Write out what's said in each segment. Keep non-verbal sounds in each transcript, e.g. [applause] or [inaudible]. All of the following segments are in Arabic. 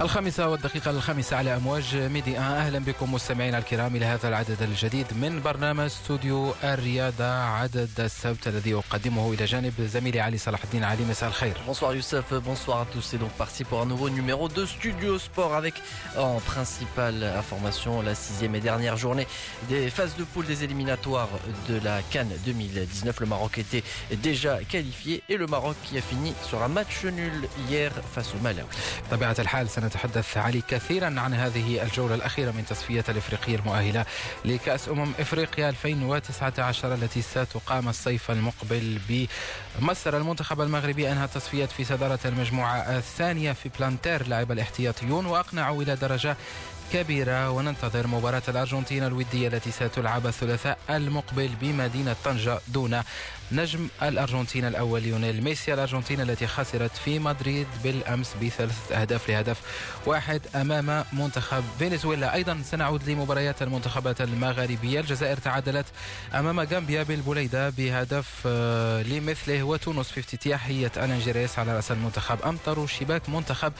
الخامسة والدقيقة الخامسة على أمواج ميدي أن أهلا بكم مستمعينا الكرام إلى هذا العدد الجديد من برنامج استوديو الرياضة عدد السبت الذي أقدمه إلى جانب زميلي علي صلاح الدين علي مساء الخير Bonsoir Youssef, bonsoir à tous. C'est donc parti pour un nouveau numéro de Studio Sport avec en principale information la sixième et dernière journée des phases de poule des éliminatoires de la Cannes 2019. Le Maroc était déjà qualifié et le Maroc qui a fini sur un match nul hier face au Malawi. طبيعة الحال سنتحدث علي كثيرا عن هذه الجولة الأخيرة من تصفية الإفريقية المؤهلة لكأس أمم إفريقيا 2019 التي ستقام الصيف المقبل بمصر المنتخب المغربي أنهى التصفيات في صدارة المجموعة الثانية في بلانتير لاعب الاحتياطيون وأقنعوا إلى درجة كبيرة. وننتظر مباراة الأرجنتين الودية التي ستلعب الثلاثاء المقبل بمدينة طنجة دون نجم الأرجنتين الأول ليونيل ميسي الأرجنتين التي خسرت في مدريد بالأمس بثلاثة أهداف لهدف واحد أمام منتخب فنزويلا. أيضا سنعود لمباريات المنتخبات المغاربية الجزائر تعادلت أمام غامبيا بالبوليدة بهدف آه، لمثله وتونس في افتتاحية آلان جيريس على رأس المنتخب. أمطروا شباك منتخب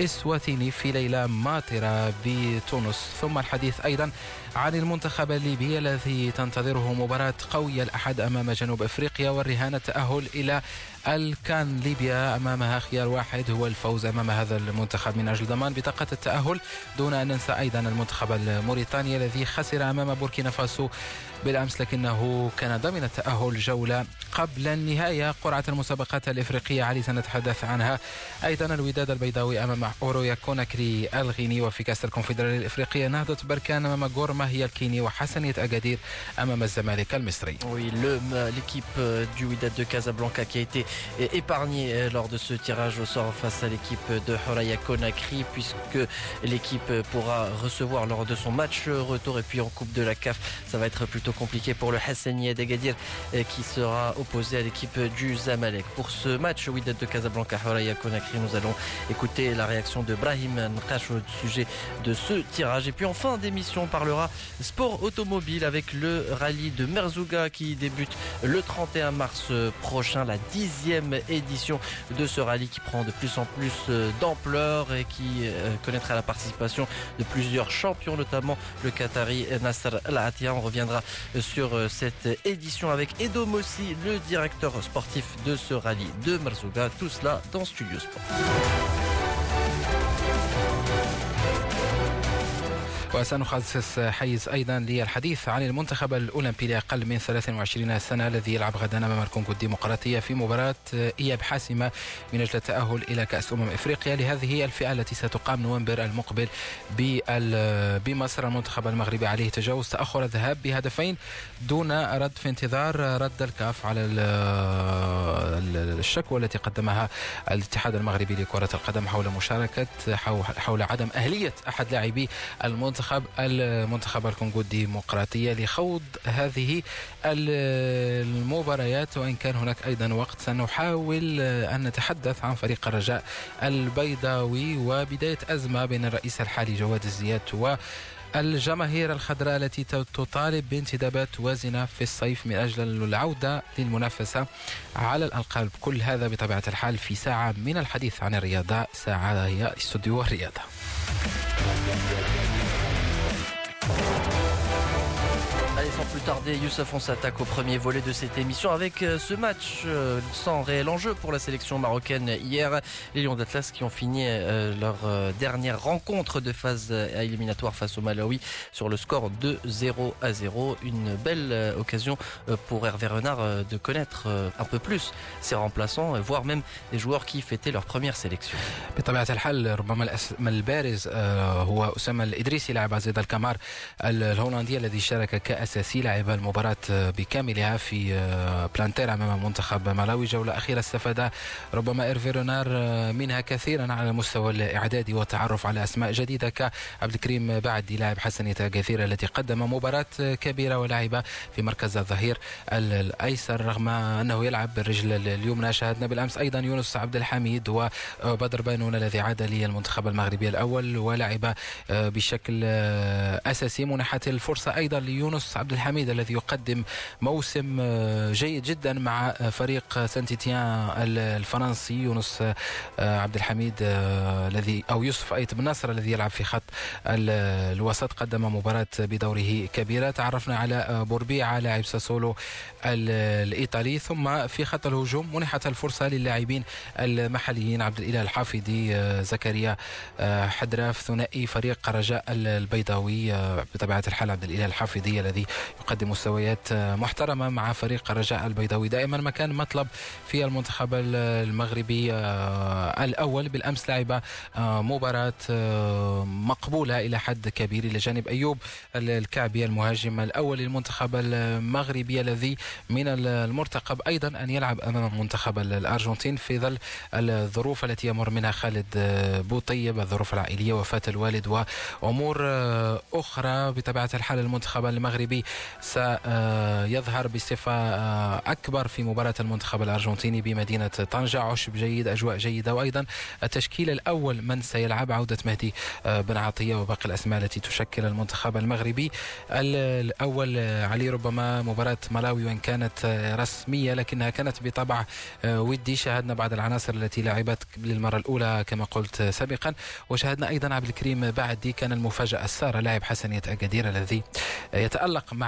إسواتيني في ليلة ماطرة بتونس. ثم الحديث أيضا عن المنتخب الليبي الذي تنتظره مباراة قوية الأحد أمام جنوب أفريقيا. والرهان التأهل إلى الكان ليبيا أمامها خيار واحد هو الفوز أمام هذا المنتخب من أجل ضمان بطاقة التأهل دون أن ننسى أيضا المنتخب الموريتاني الذي خسر أمام بوركينا فاسو بالأمس لكنه كان ضمن التأهل جولة قبل النهاية. قرعة المسابقات الإفريقية علي سنتحدث عنها. أيضا الوداد البيضاوي أمام أورويا كوناكري الغيني وفي كأس الكونفدرالية الإفريقية. نهضة بركان أمام غورما هي الكيني وحسنية أكادير أمام الزمالك المصري. Oui, le- l'équipe euh, du Wydad de Casablanca qui a été euh, épargnée euh, lors de ce tirage au sort face à l'équipe de Horaya Conakry puisque l'équipe pourra recevoir lors de son match retour et puis en Coupe de la CAF ça va être plutôt compliqué pour le Hassani d'Agadir euh, qui sera opposé à l'équipe du Zamalek. Pour ce match Wydad de Casablanca Horaya Conakry nous allons écouter la réaction de Brahim Nkash au sujet de ce tirage et puis en fin d'émission on parlera sport automobile avec le rallye de Merzouga qui débute le 31 mars prochain, la dixième édition de ce rallye qui prend de plus en plus euh, d'ampleur et qui euh, connaîtra la participation de plusieurs champions, notamment le Qatari Nasser Al-Attiyah. On reviendra sur euh, cette édition avec Edo Mossi, le directeur sportif de ce rallye de Merzouga. Tout cela dans Studio Sport. وسنخصص حيز أيضا للحديث عن المنتخب الأولمبي لأقل من 23 سنة الذي يلعب غدا أمام الكونغو الديمقراطيه في مباراة إياب حاسمة من أجل التأهل إلى كأس أمم إفريقيا. لهذه الفئة التي ستقام نوفمبر المقبل بمصر المنتخب المغربي عليه تجاوز تأخر الذهاب بهدفين دون رد في انتظار رد الكاف على ال- ال- الشكوى التي قدمها الاتحاد المغربي لكرة القدم حول مشاركة حول حول عدم أهلية أحد لاعبي المنتخب. المنتخب الكونغو الديمقراطية لخوض هذه ال- المباريات وإن كان هناك أيضا وقت سنحاول أن نتحدث عن فريق الرجاء البيضاوي وبداية أزمة بين الرئيس الحالي جواد الزيات و الجماهير الخضراء التي تطالب بانتدابات وازنة في الصيف من أجل العودة للمنافسة على الألقاب. كل هذا بطبيعة الحال في ساعة من الحديث عن الرياضة ساعة هي استوديو الرياضة. sans plus tarder, Youssef, on s'attaque au premier volet de cette émission avec euh, ce match euh, sans réel enjeu pour la sélection marocaine hier. Les Lions d'Atlas qui ont fini euh, leur euh, dernière rencontre de phase euh, éliminatoire face au Malawi sur le score de 0 à 0. Une belle euh, occasion euh, pour Hervé Renard euh, de connaître euh, un peu plus ses remplaçants, euh, voire même des joueurs qui fêtaient leur première sélection. بطبيعة الحال ربما الاسم البارز آه، هو أسامة الإدريسي لاعب عزيز الكمار ال- الهولندي الذي شارك كأساسي لعب المباراة آه، بكاملها في آه، بلانتاير أمام منتخب ملاوي جولة أخيرة استفاد ربما إيرفي رونار آه، منها كثيرا على مستوى الإعداد والتعرف على أسماء جديدة كعبد الكريم بعدي لاعب حسنية أكادير الذي قدم مباراة آه، كبيرة ولعب في مركز الظهير ال- الأيسر رغم أنه يلعب بالرجل اليمنى شاهدنا بالأمس أيضا يونس عبد الحميد وبدر بانون الذي عاد للمنتخب المغربي الأول ولعب آه، بشكل آه، أساسي. منحت الفرصة أيضا ليونس عبد الحميد الذي يقدم موسم جيد جدا مع فريق سانت إتيان الفرنسي يونس عبد الحميد الذي أو يوسف أيت بن ناصر الذي يلعب في خط الوسط قدم مباراة بدوره كبيرة. تعرفنا على بورابيعة لاعب ساسولو الإيطالي. ثم في خط الهجوم منحت الفرصة للاعبين المحليين عبد الإله الحافظي زكريا حدراف ثنائي فريق رجاء البيضاوي بطبيعة الحال عبد الإله الحافظي الذي يقدم مستويات محترمة مع فريق رجاء البيضاوي. دائما ما كان مطلب في المنتخب المغربي الأول بالأمس لعب مباراة مقبولة إلى حد كبير إلى جانب أيوب الكعبي المهاجم الأول للمنتخب المغربي الذي من المرتقب أيضا أن يلعب أمام منتخب الأرجنتين في ظل الظروف التي يمر منها خالد بوطيب الظروف العائلية وفاة الوالد وأمور أخرى. بطبيعة الحال المنتخب المغربي سيظهر بصفة أكبر في مباراة المنتخب الأرجنتيني بمدينة طنجة. عشب جيد أجواء جيدة وأيضا التشكيل الأول من سيلعب عودة مهدي بن عطية وباقي الأسماء التي تشكل المنتخب المغربي. الأول علي ربما مباراة ملاوي وإن كانت رسمية لكنها كانت بطبع ودي. شاهدنا بعض العناصر التي لعبت للمرة الأولى كما قلت سابقا. وشاهدنا أيضا عبد الكريم بعدي كان المفاجأة السارة لاعب حسنية اكادير الذي يتألق مع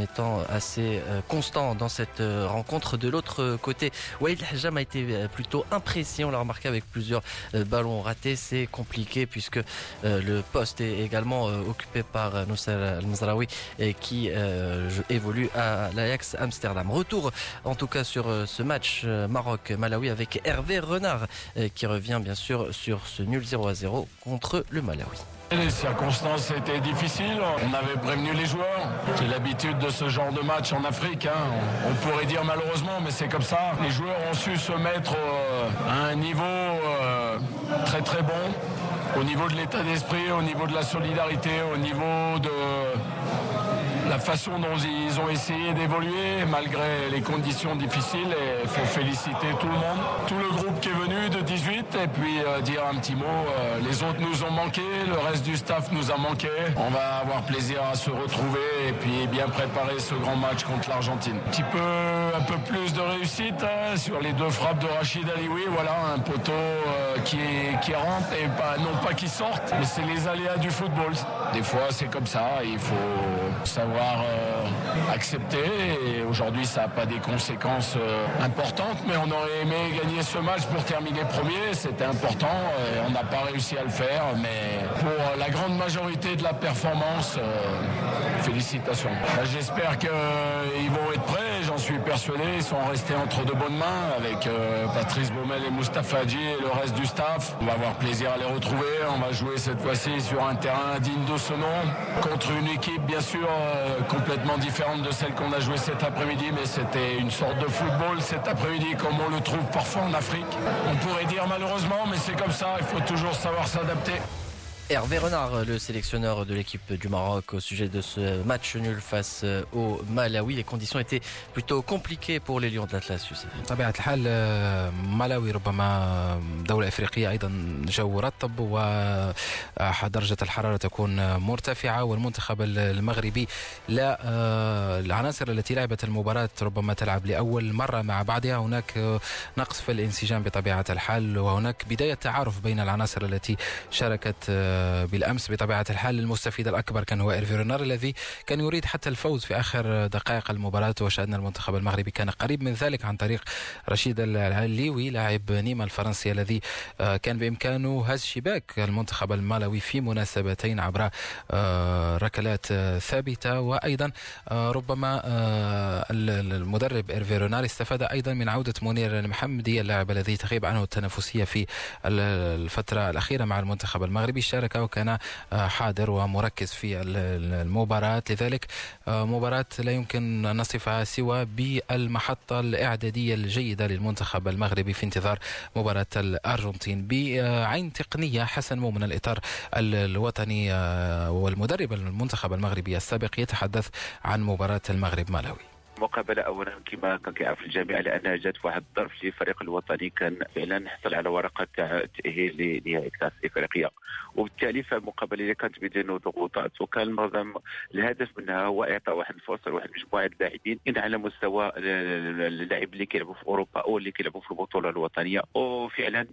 étant assez constant dans cette rencontre. De l'autre côté, Waïd Hajam a été plutôt imprécis. On l'a remarqué avec plusieurs ballons ratés. C'est compliqué puisque le poste est également occupé par Nusser Al-Mazraoui qui évolue à l'Ajax Amsterdam. Retour en tout cas sur ce match Maroc-Malawi avec Hervé Renard qui revient bien sûr sur ce nul 0 à 0 contre le Malawi. Les circonstances étaient difficiles, on avait prévenu les joueurs. J'ai l'habitude de ce genre de match en Afrique. Hein. On pourrait dire malheureusement, mais c'est comme ça. Les joueurs ont su se mettre à un niveau très très bon, au niveau de l'état d'esprit, au niveau de la solidarité, au niveau de la façon dont ils ont essayé d'évoluer malgré les conditions difficiles il faut féliciter tout le monde, tout le groupe qui est venu de 18 et puis euh, dire un petit mot, euh, les autres nous ont manqué, le reste du staff nous a manqué. On va avoir plaisir à se retrouver et puis bien préparer ce grand match contre l'Argentine. Un petit peu un peu plus de réussite hein, sur les deux frappes de Rachid Alioui, voilà un poteau euh, qui, qui rentre et pas non pas qui sorte, mais c'est les aléas du football. Des fois c'est comme ça, il faut savoir euh, accepter. Et aujourd'hui ça n'a pas des conséquences euh, importantes mais on aurait aimé gagner ce match pour terminer premier. C'était important et on n'a pas réussi à le faire mais pour la grande majorité de la performance euh, félicitations. J'espère qu'ils vont être prêts j'en suis persuadé. Ils sont restés entre de bonnes mains avec Patrice Baumel et Moustapha Hadji et le reste du staff. On va avoir plaisir à les retrouver. On va jouer cette fois-ci sur un terrain digne de ce nom contre une équipe bien sûr complètement différente de celle qu'on a jouée cet après-midi, mais c'était une sorte de football cet après-midi comme on le trouve parfois en Afrique. On pourrait dire malheureusement, mais c'est comme ça, il faut toujours savoir s'adapter. Hervé Renard, le sélectionneur de l'équipe du Maroc au sujet de ce match nul face au Malawi. Les conditions étaient plutôt compliquées pour les Lions de l'Atlas. طبيعة الحال ملاوي ربما دولة إفريقية أيضا جو رطب ودرجة الحرارة تكون مرتفعة والمنتخب المغربي لا العناصر التي لعبت المباراة ربما تلعب لأول مرة مع بعضها هناك نقص في الانسجام بطبيعة الحال وهناك بداية تعارف بين العناصر التي شاركت بالأمس بطبيعة الحال المستفيد الأكبر كان هو إيرفي رونار الذي كان يريد حتى الفوز في آخر دقائق المباراة وشاهدنا المنتخب المغربي كان قريب من ذلك عن طريق رشيد العليوي لاعب نيما الفرنسي الذي كان بإمكانه هز شباك المنتخب المالوي في مناسبتين عبر ركلات ثابتة. وأيضا ربما المدرب إيرفي رونار استفاد أيضا من عودة منير المحمدي اللاعب الذي تغيب عنه التنافسية في الفترة الأخيرة مع المنتخب المغربي شارك شارك وكان حاضر ومركز في المباراة. لذلك مباراة لا يمكن أن نصفها سوى بالمحطة الإعدادية الجيدة للمنتخب المغربي في انتظار مباراة الأرجنتين. بعين تقنية حسن مو من الإطار الوطني والمدرب المنتخب المغربي السابق يتحدث عن مباراة المغرب مالاوي المقابله اولا كما كان كيعرف الجميع لانها جات في واحد الظرف الفريق الوطني كان فعلا حصل على ورقة تاع التاهيل لنهائي كاس افريقيا وبالتالي فالمقابلة اللي كانت بدون ضغوطات. وكان معظم الهدف منها هو إعطاء واحد الفرصة لواحد مجموعة اللاعبين إن على مستوى اللاعب اللي كيلعبوا في أوروبا أو اللي كيلعبوا في البطولة الوطنية. وفعلا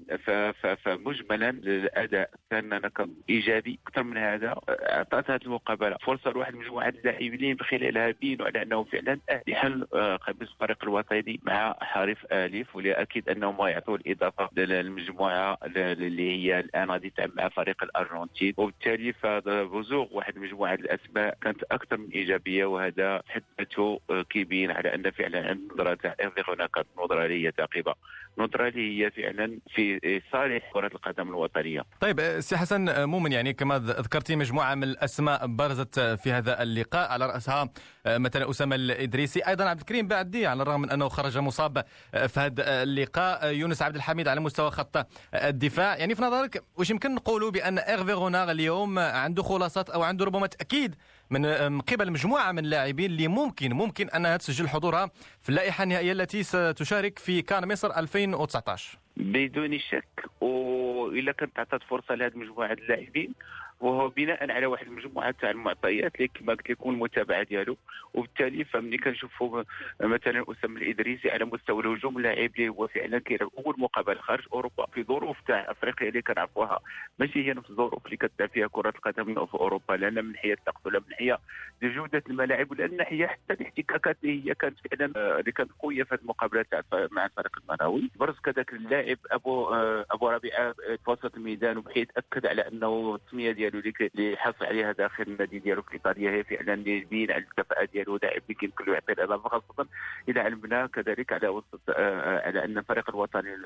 فمجملا الأداء كان إيجابي. أكثر من هذا أعطت هذه المقابلة فرصة لواحد مجموعة اللاعبين من خلالها بينوا على انهم فعلا أهلي حل آه، قميص الفريق الوطني مع حريف الف واللي أكيد أنهم يعطوا الإضافة للمجموعه اللي هي الآن غادي تلعب مع فريق الأرجنتين. وبالتالي فبزوغ واحد مجموعه الأسماء كانت أكثر من إيجابية وهذا حد ذاته آه، كيبين على أن فعلا النظره تاع هناك نظره اللي هي ثاقبه نظره اللي هي فعلا في صالح كرة القدم الوطنية. طيب آه، سي حسن مؤمن يعني كما ذكرتي مجموعة من الأسماء برزت في هذا اللقاء. على رأسها مثلا أسامة الإدريسي. أيضا عبد الكريم بعدي على الرغم من أنه خرج مصاب آه، في هذا اللقاء آه، يونس عبد الحميد على مستوى خط آه، الدفاع. يعني في نظرك واش يمكن نقولوا بأن إيرفي رونار اليوم عنده خلاصات أو عنده ربما تأكيد من قبل مجموعة من اللاعبين اللي ممكن ممكن أنها تسجل حضورها في اللائحة النهائية التي ستشارك في كان مصر 2019 بدون شك والا كانت عطات فرصة لهذه مجموعة اللاعبين. وهو بناء على واحد المجموعة تاع المعطيات اللي كما قلت لكم المتابعه ديالو. وبالتالي فملي كنشوفوا مثلا أسامة الإدريسي على مستوى الهجوم لاعب اللي هو فعلا كيلعب أول مقابله خارج أوروبا في ظروف تاع أفريقيا اللي كنعرفوها. ماشي هي نفس الظروف اللي كتلعب فيها كرة القدم في أوروبا لا من ناحية الطقس ولا من ناحية جودة الملاعب ولا من ناحية حتى الاحتكاكات اللي هي كانت فعلا آه، اللي كانت قوية في المقابلة تاع مع الفريق المناوي. برز كذاك اللاعب أبو آه، أبو ربيعة في وسط الميدان وبحيث أكد على أنه التسمية ديالو اللي حصل عليها داخل النادي ديالو في إيطاليا هي فعلا يبين على الكفاءة ديالو لاعب اللي يمكن له يعطي الاضافه خاصه إلى علمنا كذلك على وسط آه، آه، على أن الفريق الوطني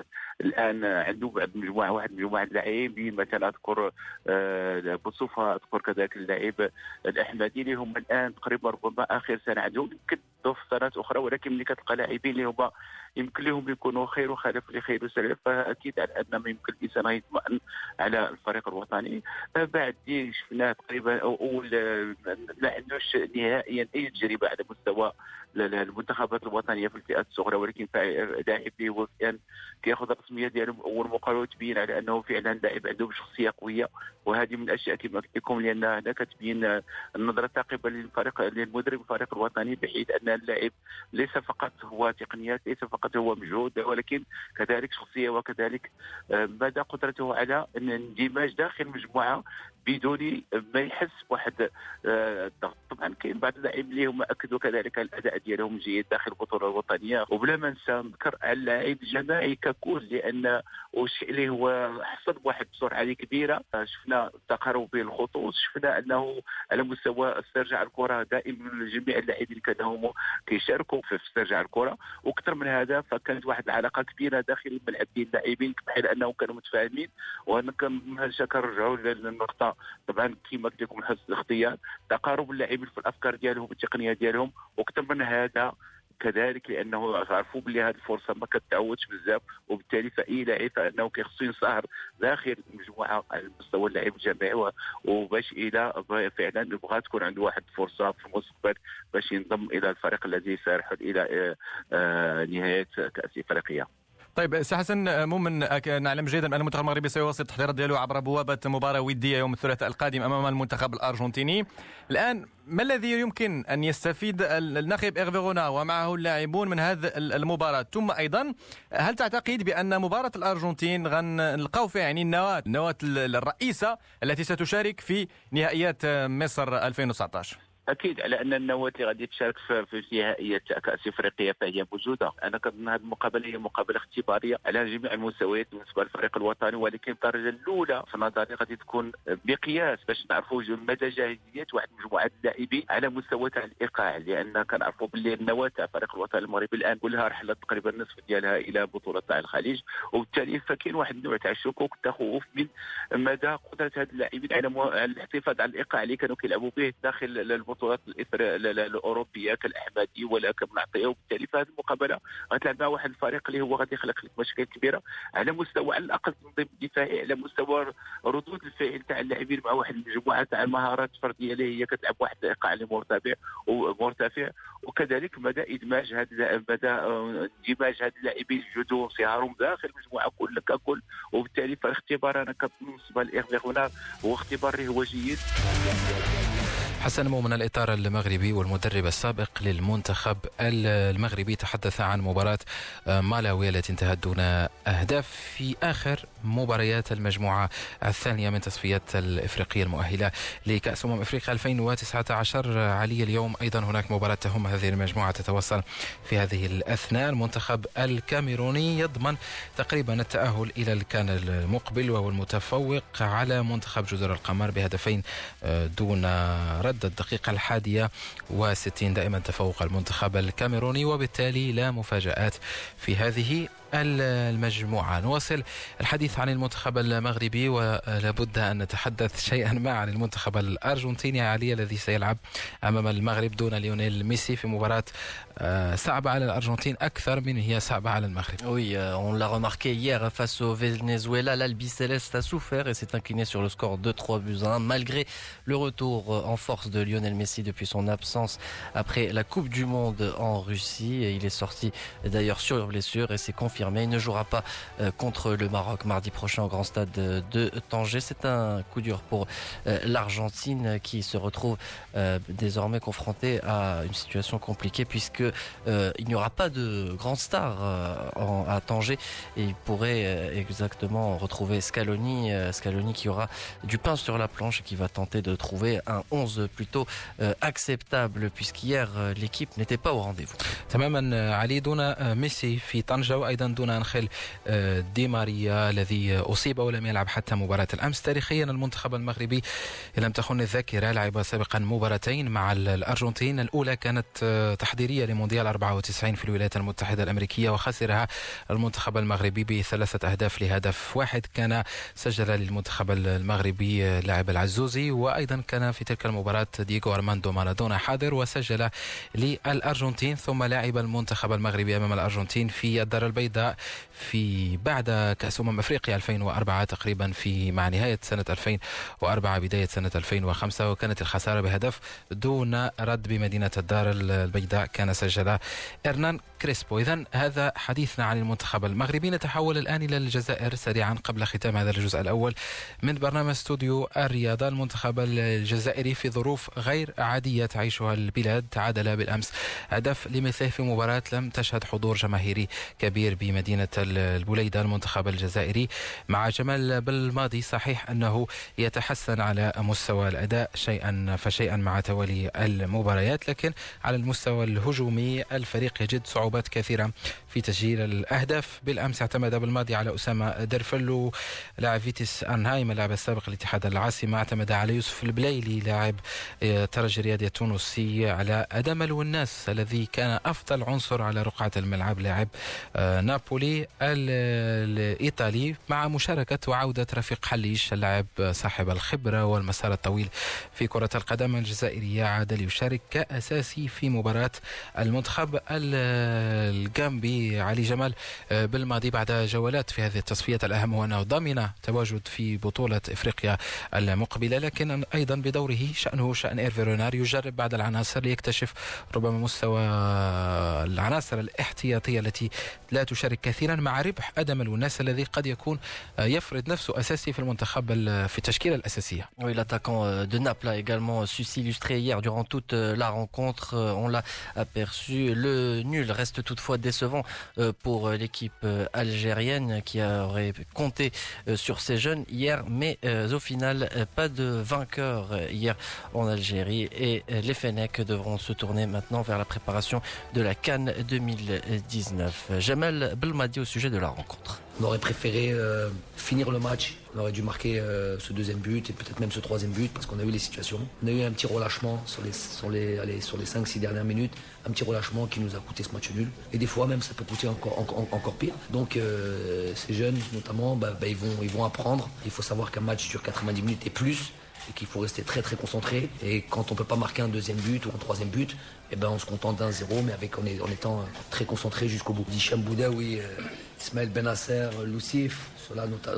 الآن عنده بعد مجموعه واحد مجموعه اللاعبين مثلا أذكر آه، بوصوفه أذكر كذلك اللاعب الأحمدي اللي هم الآن تقريبا ربما آخر سنة عندهم يمكن في سنوات أخرى ولكن ملي كتلقى لاعبين اللي هما يمكن لهم يكونوا خير وخلف لخير وسلف فاكيد على ان ما يمكن الانسان يطمئن على الفريق الوطني بعد شفنا تقريبا اول ما عندوش نهائيا اي تجربه على مستوى المنتخبات الوطنية في الفئات الصغرى ولكن لاعب اللي هو كان كياخذ الرسمية ديالو أول مقابله تبين على أنه فعلا لاعب عنده شخصية قوية وهذه من الاشياء كما قلت لكم لأن هنا كتبين النظرة الثاقبة للفريق للمدرب الفريق الوطني بحيث أن اللاعب ليس فقط هو تقنيات ليس فقط هو مجهود ولكن كذلك شخصية وكذلك آه، مدى قدرته على الاندماج داخل مجموعة بدون ما يحس بواحد الضغط آه، طبعا كاين بعض اللاعبين اللي هما أكدوا كذلك الأداء ديالهم جيد داخل البطوله الوطنية. وبلا ما ننسى نذكر على اللاعب الجماعي ككل لأن والشيء اللي هو حصل بواحد السرعه كبيرة. شفنا تقارب بين الخطوط شفنا أنه على مستوى استرجاع الكرة دائما جميع اللاعبين كانوا كيشاركوا في استرجاع الكرة. وأكثر من هذا فكانت واحد العلاقة كبيرة داخل الملعب بين اللاعبين بحيث أنهم كانوا متفاهمين. وأنا كنرجعوا للنقطه طبعا كما قلت لكم حسن الاختيار. تقارب اللاعبين في الأفكار ديالهم والتقنية ديالهم. وأكثر من هذا كذلك لأنه عرفوا بلي هذه الفرصة ما كتعودش بزاف وبالتالي فاي لاعب فإنه كيخصو ينصهر داخل المجموعه على مستوى اللاعب الجماعي وباش إلى فعلا بغى تكون عنده واحد الفرصة في المستقبل باش ينضم إلى الفريق الذي سيرحل إلى آه، آه، نهاية كأس إفريقيا. طيب سي حسن مؤمن نعلم جيدا أن المنتخب المغربي سيواصل التحضيرات ديالو عبر بوابة مباراة ودية يوم الثلاثاء القادم أمام المنتخب الأرجنتيني. الآن ما الذي يمكن أن يستفيد الناخب إيرفي ومعه اللاعبون من هذه المباراة؟ ثم أيضا هل تعتقد بأن مباراة الأرجنتين غنلقاو فيها يعني النواة النواة الرئيسة التي ستشارك في نهائيات مصر 2019 أكيد على أن النواه اللي غادي تشارك في نهائيه كأس إفريقيا فهي موجودة. أنا كنظن هذه المقابلة هي مقابلة اختبارية على جميع المستويات بالنسبة للفريق الوطني ولكن الدرجة الأولى في نظري غادي تكون بقياس باش نعرفوا مدى جاهزية واحد مجموعة اللاعبين على مستوى تاع الإيقاع لأن كنعرفوا باللي النواه تاع الفريق الوطني المغربي الآن كلها رحلت تقريبا النصف ديالها إلى بطولة تاع الخليج. وبالتالي فكاين واحد النوع تاع الشكوك التخوف من مدى قدرة هاد اللاعبين على الاحتفاظ على الإيقاع اللي كانوا كيلعبوا به داخل البطولات الاوروبيه كالاحمدي ولا كمنعطيه وبالتالي في هذه المقابلة غتلعب مع واحد الفريق اللي هو غادي يخلق لك مشاكل كبيرة على مستوى على الأقل التنظيم الدفاعي على مستوى ردود الفعل تاع اللاعبين مع واحد المجموعة تاع المهارات الفردية اللي هي كتلعب واحد الايقاع اللي مرتفع ومرتفع وكذلك مدى إدماج هذا مدى اندماج هذه اللاعبين الجذور صهارهم داخل المجموعة كل ككل. وبالتالي فالاختبار أنا لايغفي هنا هو اختبار هو حسن من الإطار المغربي والمدرب السابق للمنتخب المغربي تحدث عن مباراة مالاوي التي انتهت دون أهداف في آخر مباريات المجموعة الثانية من تصفيات الإفريقية المؤهلة لكأس أمم إفريقيا 2019 علي اليوم أيضا هناك مباراة تهم هذه المجموعة تتوصل في هذه الأثناء. المنتخب الكاميروني يضمن تقريبا التأهل إلى الكان المقبل وهو المتفوق على منتخب جزر القمر بهدفين دون رد. الدقيقة الحادية وستين دائما تفوق المنتخب الكاميروني وبالتالي لا مفاجآت في هذه المجموعة نواصل الحديث عن المنتخب المغربي ولابد أن نتحدث شيئا ما عن المنتخب الأرجنتيني علي الذي سيلعب أمام المغرب دون ليونيل ميسي في مباراة صعبة على الأرجنتين أكثر من هي صعبة على المغرب Oui, euh, on l'a remarqué hier face au Venezuela, l'Albi Céleste a souffert et s'est incliné sur le score de 3 buts à 1 malgré le retour en force de Lionel Messi depuis son absence après la Coupe du Monde en Russie. Et il est sorti d'ailleurs sur blessure et c'est confirmé. Il ne jouera pas euh, contre le Maroc mardi prochain au Grand Stade de Tanger. C'est un coup dur pour euh, l'Argentine qui se retrouve désormais confrontée à une situation compliquée puisque euh, il n'y aura pas de grande star euh, à Tanger et il pourrait euh, exactement retrouver Scaloni, Scaloni qui aura du pain sur la planche et qui va tenter de trouver un 11 plutôt acceptable puisqu'hier l'équipe n'était pas au rendez-vous. تماما علي دون ميسي في طنجة وأيضا دون أنخيل دي ماريا الذي أصيب ولم يلعب حتى مباراة الأمس. تاريخيا المنتخب المغربي لم تخن الذاكرة لعب سابقا مباراتين مع الأرجنتين. الأولى كانت تحضيرية لمونديال 94 في الولايات المتحدة الأمريكية وخسرها المنتخب المغربي بثلاثة أهداف لهدف واحد. كان سجل للمنتخب المغربي لاعب العزوزي وأيضا كان في تلك المباراة دييغو أرماندو مارادونا حاضر وسجل للأرجنتين ثم لعب المنتخب المغربي أمام الأرجنتين في الدار البيضاء. في بعد كأس أمم أفريقيا 2004 تقريبا في مع نهاية سنة 2004 بداية سنة 2005 وكانت الخسارة بهدف دون رد بمدينة الدار البيضاء كان سجل إرنان كريسبو. إذا هذا حديثنا عن المنتخب المغربي. نتحول الآن إلى الجزائر سريعا قبل ختام هذا الجزء الأول من برنامج استوديو الرياضة. المنتخب الجزائري في ظروف غير عادية تعيشها البلاد. تعادل بالأمس هدف لمثله في مباراة لم تشهد حضور جماهيري كبير بمدينة البليدة. المنتخب الجزائري مع جمال بالماضي صحيح أنه يتحسن على مستوى الأداء شيئا فشيئا مع توالي المباريات لكن على المستوى الهجومي الفريق يجد صعوبات كثيرة في تسجيل الأهداف. بالأمس اعتمد بالماضي على أسامة درفلو لاعب فيتيس أنهايم اللاعب السابق لاتحاد العاصمة. اعتمد على يوسف البليلي لاعب ترجي الرياضي التونسي على أدم الوناس الذي كان أفضل عنصر على رقعة الملعب لاعب آه، نابولي الإيطالي. مع مشاركة وعودة رفيق حليش اللاعب صاحب الخبرة والمسار الطويل في كرة القدم الجزائرية عاد ليشارك كأساسي في مباراة المنتخب الجامبي علي جمال آه، بالماضي بعد جولات في هذه التصفيات الأهم هو أنه ضمن تواجد في بطولة إفريقيا المقبلة لكن أيضا بدوره شأنه شأن إيرفي رونار يجرب بعض العناصر ليكتشف ربما مستوى العناصر الاحتياطية التي لا تشارك كثيرا مع ربح أدم الوناس الذي قد يكون يفرض نفسه أساسي في المنتخب في التشكيلة الأساسية. Oui, l'attaquant de Naples a également su s'illustrer hier durant toute la rencontre. On l'a aperçu. Le nul reste toutefois décevant pour l'équipe algérienne qui aurait compté sur ses jeunes hier, mais au final, pas de vainqueur hier en Algérie et les Fennecs devront se tourner maintenant vers la préparation de la Cannes 2019. Jamal Belmadi au sujet de la rencontre. On aurait préféré euh, finir le match. On aurait dû marquer euh, ce deuxième but et peut-être même ce troisième but parce qu'on a eu les situations. On a eu un petit relâchement sur les, sur les, sur les 5-6 dernières minutes. Un petit relâchement qui nous a coûté ce match nul. Et des fois même ça peut coûter encore, encore, encore pire. Donc euh, ces jeunes notamment, bah, bah, ils, vont, ils vont apprendre. Il faut savoir qu'un match dure 90 minutes et plus et qu'il faut rester très très concentré. Et quand on peut pas marquer un deuxième but ou un troisième but, eh ben on se contente d'un zéro, mais avec en, étant très concentré jusqu'au bout. Dicham Bouda, oui, euh, Ismaël Benasser,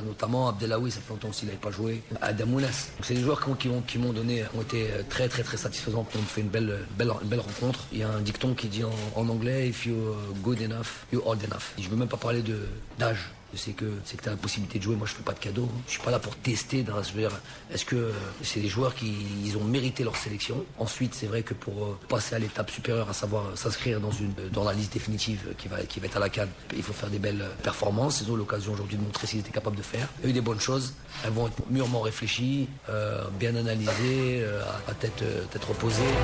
Notamment Abdelawi, ça fait longtemps qu'il n'avait pas joué, Adamounas. C'est des joueurs qui, m'ont donné, ont été très très très satisfaisants, ont fait une belle, belle, belle rencontre. Il y a un dicton qui dit en, anglais, if you're good enough, you're old enough. Je ne veux même pas parler d'âge c'est que tu as la possibilité de jouer. Moi, je fais pas de cadeau. Je suis pas là pour tester. Est-ce que c'est des joueurs qui ils ont mérité leur sélection? Ensuite, c'est vrai que pour euh, passer à l'étape supérieure, à savoir s'inscrire dans dans la liste définitive qui va qui va être à la Cannes, il faut faire des belles performances. Ils ont l'occasion aujourd'hui de montrer ce qu'ils étaient capables de faire. Il y a eu des bonnes choses. Elles vont être mûrement réfléchies, euh, bien analysées, euh, à tête tête reposée.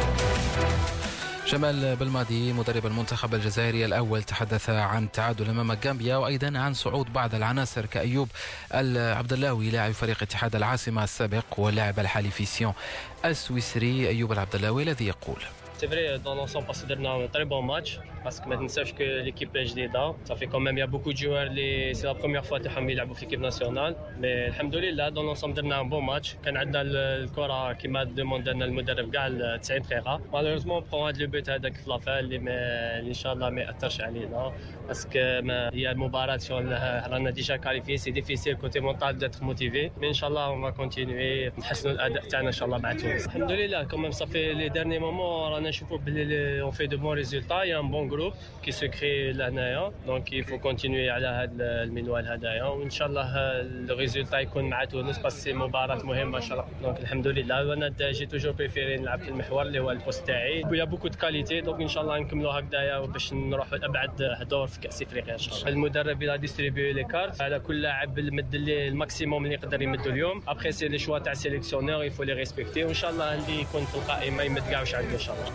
جمال بالماضي مدرب المنتخب الجزائري الأول تحدث عن التعادل أمام غامبيا وأيضا عن صعود بعض العناصر كأيوب العبدلاوي لاعب فريق اتحاد العاصمة السابق واللاعب الحالي في سيون السويسري أيوب العبدلاوي الذي يقول C'est vrai, dans l'ensemble, parce que un très bon match. Parce que maintenant, sache que l'équipe est JDA. Ça fait quand même, il y a beaucoup de joueurs. Les... C'est la première fois que Hamid a l'équipe nationale. Mais, alhamdoulilah, dans l'ensemble, on a un bon match. Quand on a le Kora qui m'a demandé le مدرب كاع 90 دقيقة. Malheureusement, on prend le but هذاك في لافال اللي ما ان شاء الله ما ياثرش علينا. parce que ما هي المباراة رانا déjà qualifiés c'est difficile côté mental d'être motivé. mais ان شاء الله on continuer نحسنوا الاداء تاعنا ان شاء الله مع تونس. الحمد لله كمان ça fait les derniers moments رانا نشوفوا بلي on fait de bons résultats y a un bon groupe qui se crée لهنايا donc il faut continuer على هذا المنوال هذايا وان شاء الله ال résultat يكون مع تونس بس سي مباراه مهمه ان شاء الله donc الحمد لله أنا j'ai toujours préféré نلعب في المحور اللي هو ال poste تاعي و y a beaucoup de qualité donc ان شاء الله نكملوا هكذايا باش نروحوا لابعد دور في كاس افريقيا ان شاء الله المدرب il a distribué les cartes على كل لاعب مد لي ال maximum اللي يقدر يمدوا اليوم après c'est les choix تاع sélectionneur il faut les respecter وان شاء الله اللي يكون في القائمه يمد كاع واش عنده ان شاء الله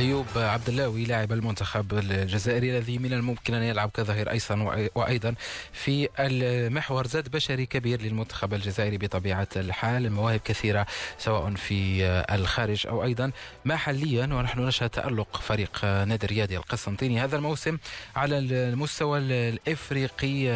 أيوب عبد اللاوي لاعب المنتخب الجزائري الذي من الممكن أن يلعب كظهير ايسر وأيضا في المحور زاد بشري كبير للمنتخب الجزائري بطبيعة الحال. مواهب كثيرة سواء في الخارج أو أيضا محليا. ونحن نشهد تألق فريق نادي الرياضي القسنطيني هذا الموسم على المستوى الإفريقي.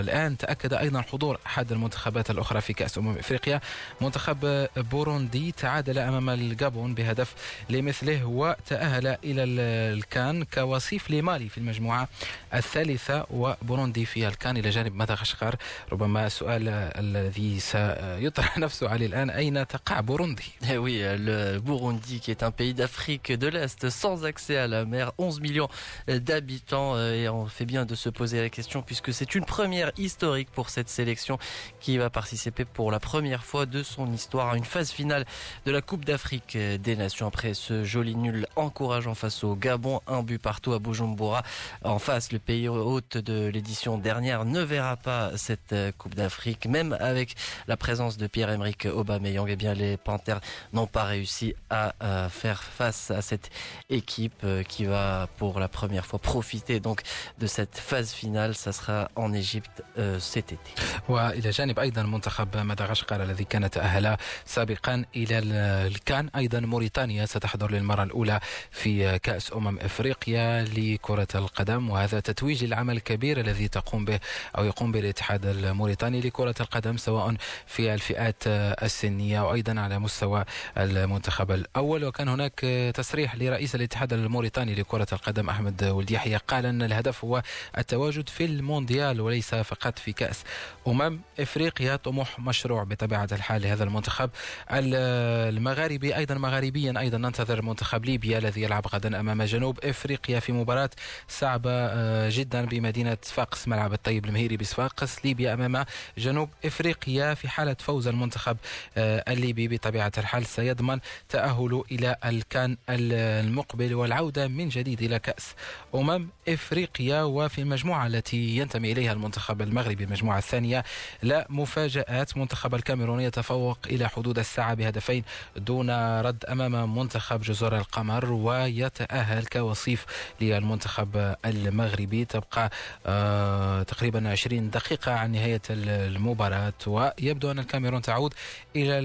الآن تأكد أيضا حضور أحد المنتخبات الأخرى في كأس أمم إفريقيا منتخب بوروندي. تعادل أمام الجابون بهدف لمثله و تأهل إلى الكان كوصيف لمالي في المجموعة الثالثة وبوروندي في الكان إلى جانب مدغشقر ربما السؤال الذي سيطرح نفسه عليه الآن أين تقع بوروندي Oui, le Burundi qui est un pays d'Afrique de l'Est sans accès à la mer, 11 millions d'habitants et on fait bien de se poser la question puisque c'est une première historique pour cette sélection qui va participer pour la première fois de son histoire à une phase finale de la Coupe d'Afrique des Nations après ce joli nul encourageant face au Gabon. Un but partout à Bujumbura. En face, le pays hôte de l'édition dernière ne verra pas cette euh, Coupe d'Afrique. Même avec la présence de Pierre-Emerick Aubameyang, eh bien, les Panthers n'ont pas réussi à euh, faire face à cette équipe euh, qui va pour la première fois profiter donc de cette phase finale. Ça sera en Égypte cet été. والى جانب ايضا منتخب مدغشقر الذي كان تاهل سابقا الى الكان ايضا موريتانيا ستحضر للمره الاولى في كأس أمم إفريقيا لكرة القدم وهذا تتويج للعمل الكبير الذي تقوم به أو يقوم به الاتحاد الموريتاني لكرة القدم سواء في الفئات السنية وأيضا على مستوى المنتخب الأول. وكان هناك تصريح لرئيس الاتحاد الموريتاني لكرة القدم أحمد ولد يحيى قال أن الهدف هو التواجد في المونديال وليس فقط في كأس أمم إفريقيا. طموح مشروع بطبيعة الحال لهذا المنتخب. المغاربي أيضا مغاربيا أيضا ننتظر منتخب ليبيا الذي يلعب غدا أمام جنوب إفريقيا في مباراة صعبة آه، جدا بمدينة صفاقس ملعب الطيب المهيري بصفاقس ليبيا أمام جنوب إفريقيا في حالة فوز المنتخب آه، الليبي بطبيعة الحال. سيضمن تأهله إلى الكان المقبل والعودة من جديد إلى كأس أمم إفريقيا. وفي المجموعة التي ينتمي إليها المنتخب المغربي المجموعة الثانية لا مفاجآت. منتخب الكاميرون يتفوق إلى حدود الساعة بهدفين دون رد أمام منتخب جزر القمر. ويتأهل كوصيف للمنتخب المغربي. تبقى آه تقريبا 20 دقيقة عن نهاية المباراة ويبدو أن الكاميرون تعود إلى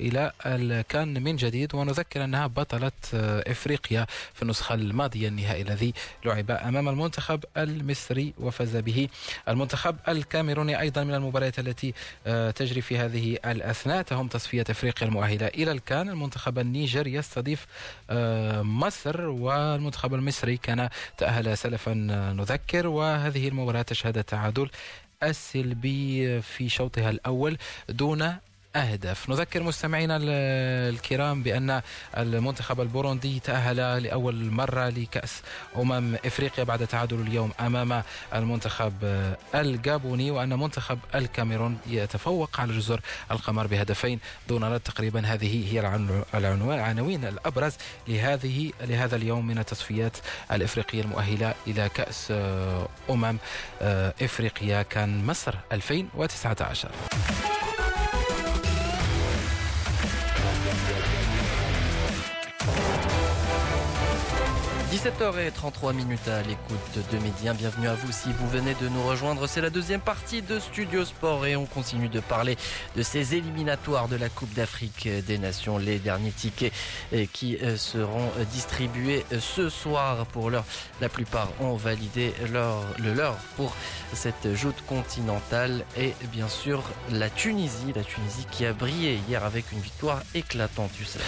إلى الكان من جديد ونذكر أنها بطلة إفريقيا في النسخة الماضية النهائي الذي لعب أمام المنتخب المصري وفاز به المنتخب الكاميروني أيضا من المباريات التي آه، تجري في هذه الأثناء. تهم تصفية أفريقيا المؤهلة إلى الكان. المنتخب النيجر يستضيف آه، مصر والمنتخب المصري كان تأهل سلفا نذكر. وهذه المباراة تشهد تعادل السلبي في شوطها الأول دون أهداف نذكر مستمعينا الكرام بأن المنتخب البوروندي تأهل لأول مرة لكأس أمم إفريقيا بعد تعادل اليوم أمام المنتخب الجابوني وأن منتخب الكاميرون يتفوق على جزر القمر بهدفين دون رد تقريبا. هذه هي العنوان العناوين الأبرز لهذه لهذا اليوم من التصفيات الإفريقية المؤهلة إلى كأس أمم إفريقيا. كان مصر 2019 17h33 minutes à l'écoute de Médien. Bienvenue à vous si vous venez de nous rejoindre. C'est la deuxième partie de Studio Sport et on continue de parler de ces éliminatoires de la Coupe d'Afrique des Nations. Les derniers tickets euh, qui euh, seront distribués euh, ce soir pour l'heure. La plupart ont validé leur, le leur pour cette joute continentale et bien sûr la Tunisie. La Tunisie qui a brillé hier avec une victoire éclatante, tu sais.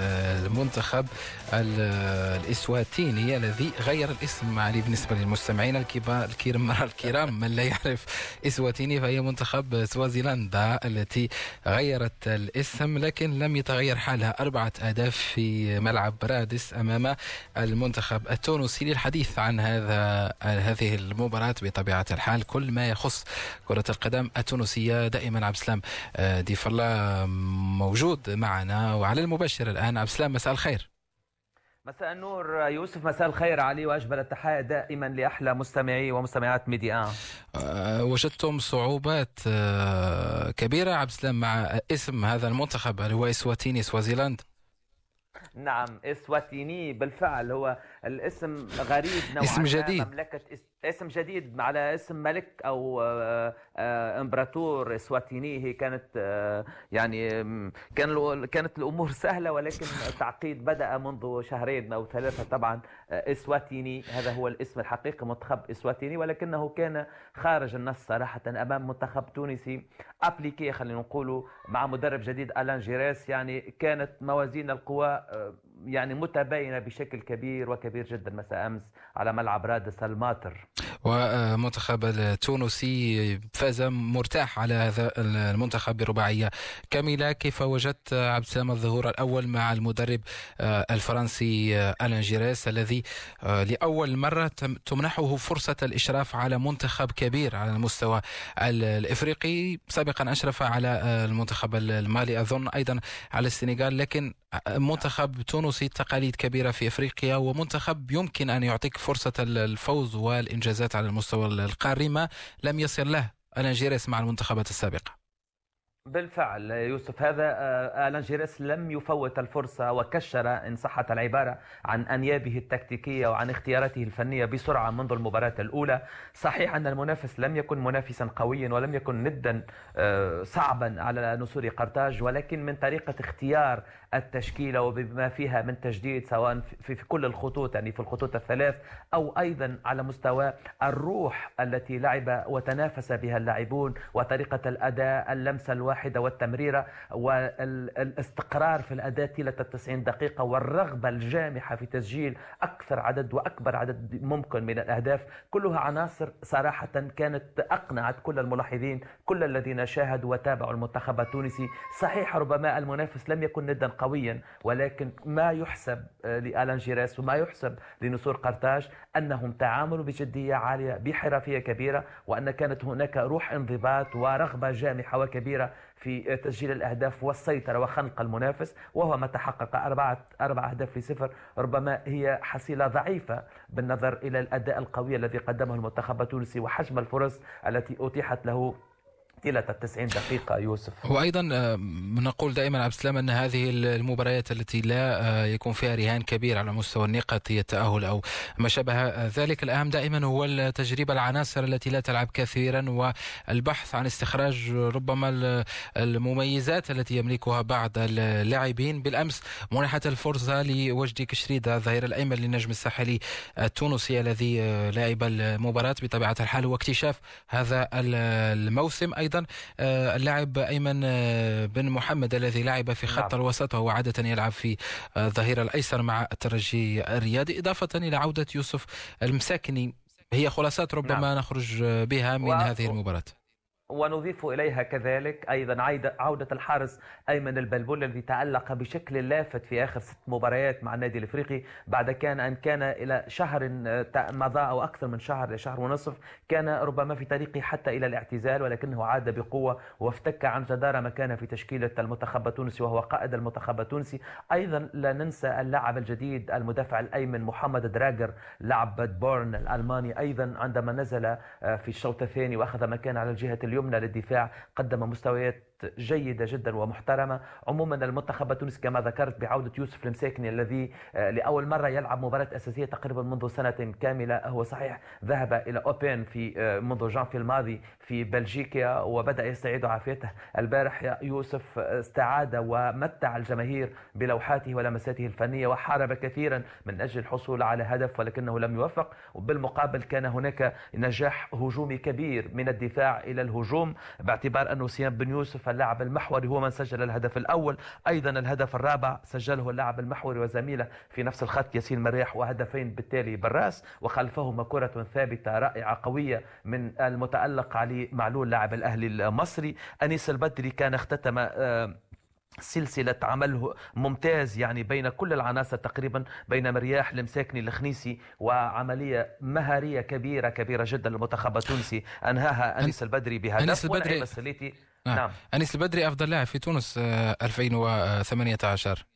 المنتخب الإسواتيني الذي غير الاسم علي بالنسبة للمستمعين الكرام [laughs] الكرام. من لا يعرف إسواتيني فهي منتخب سوازيلندا التي غيرت الاسم لكن لم يتغير حالها. أربعة أهداف في ملعب رادس أمام المنتخب التونسي للحديث عن هذا هذه المباراة بطبيعة الحال. كل ما يخص كرة القدم التونسية دائما عبد السلام آه، ضيف موجود معنا وعلى المباشر الآن. عبد السلام مساء الخير. مساء النور يوسف مساء الخير علي وأجمل التحايا دائما لأحلى مستمعي ومستمعات ميديا. أه وجدتم صعوبات أه كبيرة عبد السلام مع اسم هذا المنتخب اللي هو اسواتيني سوازيلاند نعم اسواتيني بالفعل هو الاسم غريب نوعا اسم جديد. مملكة اسم جديد على اسم ملك أو آه، آه، إمبراطور اسواتيني هي كانت آه، يعني كان كانت الأمور [laughs] سهلة ولكن التعقيد بدأ منذ شهرين أو ثلاثة. طبعا إسواتيني هذا هو الاسم الحقيقي منتخب إسواتيني ولكنه كان خارج النص صراحة أمام منتخب تونسي. أبليكي خلينا نقولوا مع مدرب جديد ألان جيريس يعني كانت موازين القوى يعني متباينة بشكل كبير وكبير جدا مساء أمس على ملعب رادس الماتر. ومنتخب التونسي فاز مرتاح على هذا المنتخب برباعية. كامله كيف وجدت عبد السلام الظهور الأول مع المدرب آه، الفرنسي آه، ألان جيريس الذي آه، لأول مرة تمنحه فرصة الإشراف على منتخب كبير على المستوى الإفريقي؟ سابقا أشرف على المنتخب المالي أظن أيضا على السنغال لكن منتخب تونسي تقاليد كبيرة في إفريقيا ومنتخب يمكن أن يعطيك فرصة الفوز والانجازات على المستوى القاري ما لم يصل له ألان جيريس مع المنتخبات السابقة. بالفعل يوسف هذا آه، آلان جيريس لم يفوت الفرصة وكشر إن صحت العبارة عن أنيابه التكتيكية وعن اختياراته الفنية بسرعة منذ المباراة الأولى. صحيح أن المنافس لم يكن منافسا قويا ولم يكن ندا آه، صعبا على نسور قرطاج ولكن من طريقة اختيار التشكيلة وبما فيها من تجديد سواء في, في كل الخطوط يعني في الخطوط الثلاث أو أيضا على مستوى الروح التي لعب وتنافس بها اللاعبون وطريقة الأداء اللمسة الواحدة والتمريرة والاستقرار في الأداء طيلة التسعين دقيقة والرغبة الجامحة في تسجيل أكثر عدد وأكبر عدد ممكن من الأهداف كلها عناصر صراحة كانت أقنعت كل الملاحظين كل الذين شاهدوا وتابعوا المنتخب التونسي. صحيح ربما المنافس لم يكن ندا قويا. ولكن ما يحسب لآلان جيراس وما يحسب لنسور قرطاج أنهم تعاملوا بجدية عالية بحرفية كبيرة وأن كانت هناك روح انضباط ورغبة جامحة وكبيرة في تسجيل الأهداف والسيطرة وخنق المنافس وهو ما تحقق أربعة أربع أهداف في صفر. ربما هي حصيلة ضعيفة بالنظر إلى الأداء القوي الذي قدمه المنتخب التونسي وحجم الفرص التي أتيحت له طيلة التسعين دقيقة يوسف. وأيضا آه، نقول دائما عبد السلام أن هذه المباريات التي لا آه، يكون فيها رهان كبير على مستوى النقاطي التأهل أو ما شابه ذلك. الأهم دائما هو التجربة العناصر التي لا تلعب كثيرا والبحث عن استخراج ربما المميزات التي يملكها بعض اللاعبين. بالأمس منحت الفرصة لوجدي كشريدة الظهير الأيمن للنجم الساحلي التونسي الذي آه، لعب المباراة بطبيعة الحال هو اكتشاف هذا الموسم. أيضا أيضا آه، اللاعب أيمن آه، بن محمد الذي لعب في خط نعم. الوسط وهو عادة يلعب في آه، الظهير الأيسر مع الترجي الرياضي إضافة إلى عودة يوسف المساكني هي خلاصات ربما نعم. نخرج بها من و... هذه المباراة ونضيف إليها كذلك أيضا عودة الحارس أيمن البلبولي الذي تألق بشكل لافت في آخر ست مباريات مع النادي الإفريقي. بعد كان أن كان إلى شهر مضى أو أكثر من شهر لشهر ونصف كان ربما في طريقه حتى إلى الاعتزال ولكنه عاد بقوة وافتك عن جدارة مكانه في تشكيلة المنتخب التونسي وهو قائد المنتخب التونسي. أيضا لا ننسى اللاعب الجديد المدافع الأيمن محمد دراجر لاعب بادربورن الألماني. أيضا عندما نزل آه، في الشوط الثاني وأخذ مكان على الجهة اليمنى للدفاع قدم مستويات جيدة جدا ومحترمة. عموما المنتخب التونسي كما ذكرت بعودة يوسف المساكني الذي آه، لأول مرة يلعب مباراة أساسية تقريبا منذ سنة كاملة. هو صحيح ذهب إلى أوبين في آه، منذ جانفي الماضي في بلجيكا وبدأ يستعيد عافيته. البارح يوسف استعاد ومتع الجماهير بلوحاته ولمساته الفنية وحارب كثيرا من أجل الحصول على هدف ولكنه لم يوفق. وبالمقابل كان هناك نجاح هجومي كبير من الدفاع إلى الهجوم باعتبار أنه سيان بن يوسف اللاعب المحوري هو من سجل الهدف الأول. أيضا الهدف الرابع سجله اللاعب المحوري وزميله في نفس الخط ياسين مريح وهدفين بالتالي بالراس وخلفهما كرة ثابتة رائعة قوية من المتألق علي معلول لاعب الأهلي المصري. أنيس البدري كان اختتم آه، سلسلة عمل ممتاز يعني بين كل العناصر تقريبا بين مرياح المساكني الخنيسي وعملية مهارية كبيرة كبيرة جدا للمنتخب التونسي. أنهاها أنيس البدري بهدف أنيس البدري آه. نعم. أنيس البدري أفضل لاعب في تونس 2018 آه،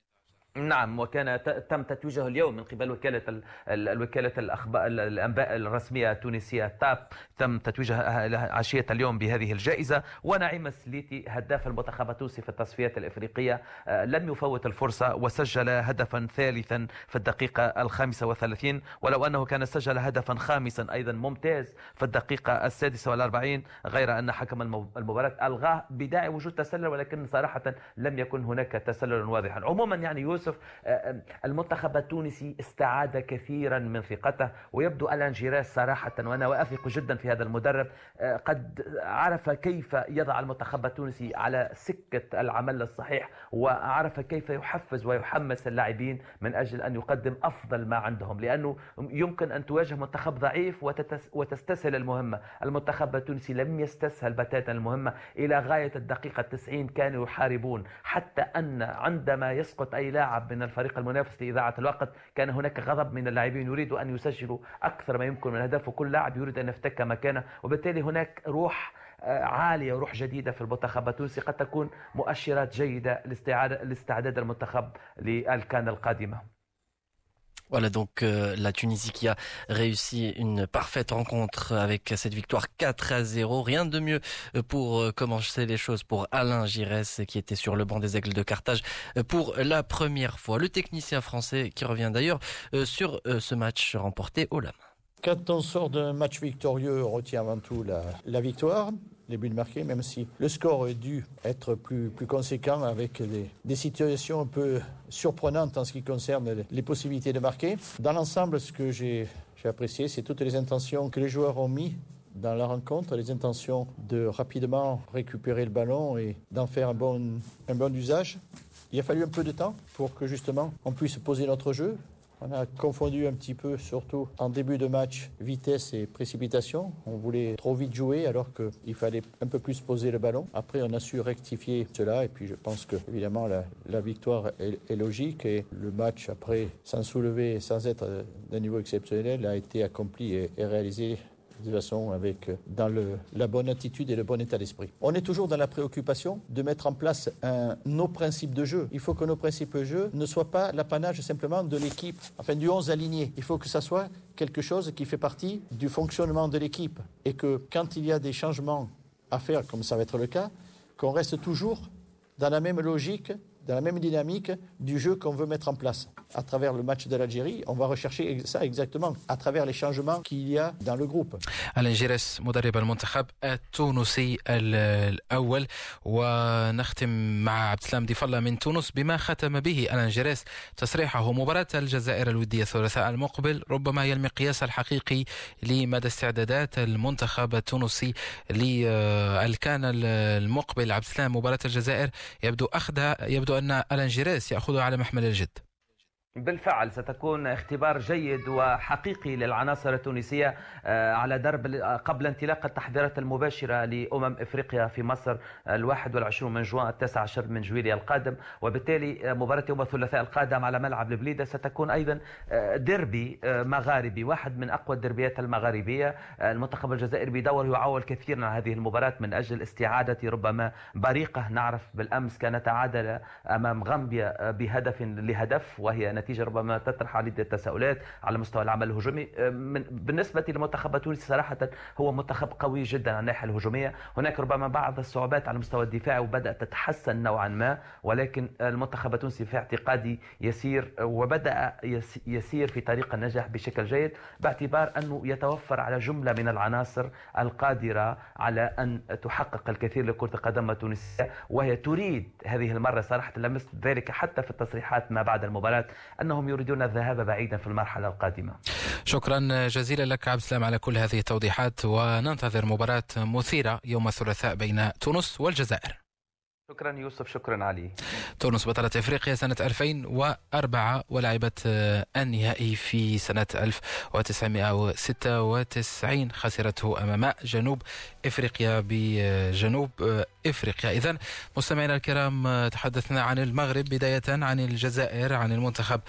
نعم وكان تم تتويجه اليوم من قبل وكالة الوكالة الأخبار الأنباء الرسمية التونسية تاب. تم تتويجها عشية اليوم بهذه الجائزة. ونعيم السليتي هداف المنتخب التونسي في التصفيات الإفريقية آه، لم يفوت الفرصة وسجل هدفا ثالثا في الدقيقة الخامسة وثلاثين ولو أنه كان سجل هدفا خامسا أيضا ممتاز في الدقيقة السادسة والأربعين غير أن حكم المباراة ألغاه بداعي وجود تسلل ولكن صراحة لم يكن هناك تسلل واضحا. عموما يعني يوسف يوسف آه، آه، المنتخب التونسي استعاد كثيرا من ثقته ويبدو ألان جيراس صراحة وأنا وأثق جدا في هذا المدرب آه، قد عرف كيف يضع المنتخب التونسي على سكة العمل الصحيح وعرف كيف يحفز ويحمس اللاعبين من أجل أن يقدم أفضل ما عندهم لأنه يمكن أن تواجه منتخب ضعيف وتستسهل المهمة. المنتخب التونسي لم يستسهل بتاتا المهمة. إلى غاية الدقيقة 90 كانوا يحاربون حتى أن عندما يسقط أي لاعب لاعب من الفريق المنافس لإذاعة الوقت. كان هناك غضب من اللاعبين يريدوا أن يسجلوا أكثر ما يمكن من أهداف وكل لاعب يريد أن يفتك مكانه. وبالتالي هناك روح آه، عالية وروح جديدة في المنتخب التونسي. قد تكون مؤشرات جيدة لاستعداد المنتخب للكان القادمة. Voilà donc euh, la Tunisie qui a réussi une parfaite rencontre avec cette victoire 4 à 0. Rien de mieux euh, pour euh, commencer les choses pour Alain Giresse qui était sur le banc des Aigles de Carthage pour la première fois. Le technicien français qui revient d'ailleurs sur ce match remporté au LAM. Quand on sort d'un match victorieux, on retient avant tout la victoire les buts marqués, même si le score aurait dû être plus, plus conséquent avec des, situations un peu surprenantes en ce qui concerne les possibilités de marquer. Dans l'ensemble, ce que j'ai apprécié, c'est toutes les intentions que les joueurs ont mis dans la rencontre les intentions de rapidement récupérer le ballon et d'en faire un bon, un bon usage. Il a fallu un peu de temps pour que justement on puisse poser notre jeu, on a confondu un petit peu, surtout en début de match, vitesse et précipitation. On voulait trop vite jouer alors qu'il fallait un peu plus poser le ballon. Après, on a su rectifier cela et puis je pense que évidemment la, victoire est, logique et le match après, sans soulever, sans être d'un niveau exceptionnel, a été accompli et réalisé de façon avec euh, dans le, la bonne attitude et le bon état d'esprit. On est toujours dans la préoccupation de mettre en place nos principes de jeu. Il faut que nos principes de jeu ne soient pas l'apanage simplement de l'équipe, enfin du 11 aligné. Il faut que ça soit quelque chose qui fait partie du fonctionnement de l'équipe et que quand il y a des changements à faire, comme ça va être le cas, qu'on reste toujours dans la même logique dans la même dynamique du jeu qu'on veut mettre en place. À travers le match de l'Algérie, on va rechercher ça exactement à travers les changements qu'il y a dans le groupe. Alain جيرس مدرب المنتخب التونسي الأول ونختم مع عبد السلام الله من تونس بما ختم به ألان جيرس تصريحه مباراة الجزائر الودية الثلاثاء المقبل ربما هي المقياس الحقيقي لمدى استعدادات المنتخب التونسي للكان المقبل عبد السلام مباراة الجزائر يبدو أخذها يبدو أن ألان جيريس يأخذها على محمل الجد. بالفعل ستكون اختبار جيد وحقيقي للعناصر التونسية آه، على درب قبل انطلاق التحضيرات المباشرة لأمم إفريقيا في مصر الواحد والعشرون من جوان التاسع عشر من جويليا القادم. وبالتالي آه، مباراة يوم الثلاثاء القادم على ملعب البليدة ستكون أيضا آه، ديربي مغاربي واحد من أقوى الدربيات المغاربية. المنتخب الجزائري بدور يعول كثيرا على هذه المباراة من أجل استعادة ربما بريقة نعرف بالأمس كان تعادل أمام غامبيا بهدف لهدف وهي نتيجة ربما تطرح عديد التساؤلات على مستوى العمل الهجومي. بالنسبة للمنتخب التونسي صراحة هو منتخب قوي جدا على الناحية الهجومية. هناك ربما بعض الصعوبات على المستوى الدفاعي وبدأت تتحسن نوعا ما ولكن المنتخب التونسي في اعتقادي يسير وبدأ يسير في طريق النجاح بشكل جيد باعتبار أنه يتوفر على جملة من العناصر القادرة على أن تحقق الكثير لكرة القدم التونسية وهي تريد هذه المرة صراحة لمست ذلك حتى في التصريحات ما بعد المباراة. أنهم يريدون الذهاب بعيدا في المرحلة القادمة. شكرا جزيلا لك عبد السلام على كل هذه التوضيحات وننتظر مباراة مثيرة يوم الثلاثاء بين تونس والجزائر. شكرا يوسف شكرا علي. تونس بطلة إفريقيا سنة 2004 ولعبت النهائي في سنة 1996 خسرته أمام جنوب إفريقيا بجنوب إفريقيا. اذا مستمعينا الكرام تحدثنا عن المغرب بداية عن الجزائر عن المنتخب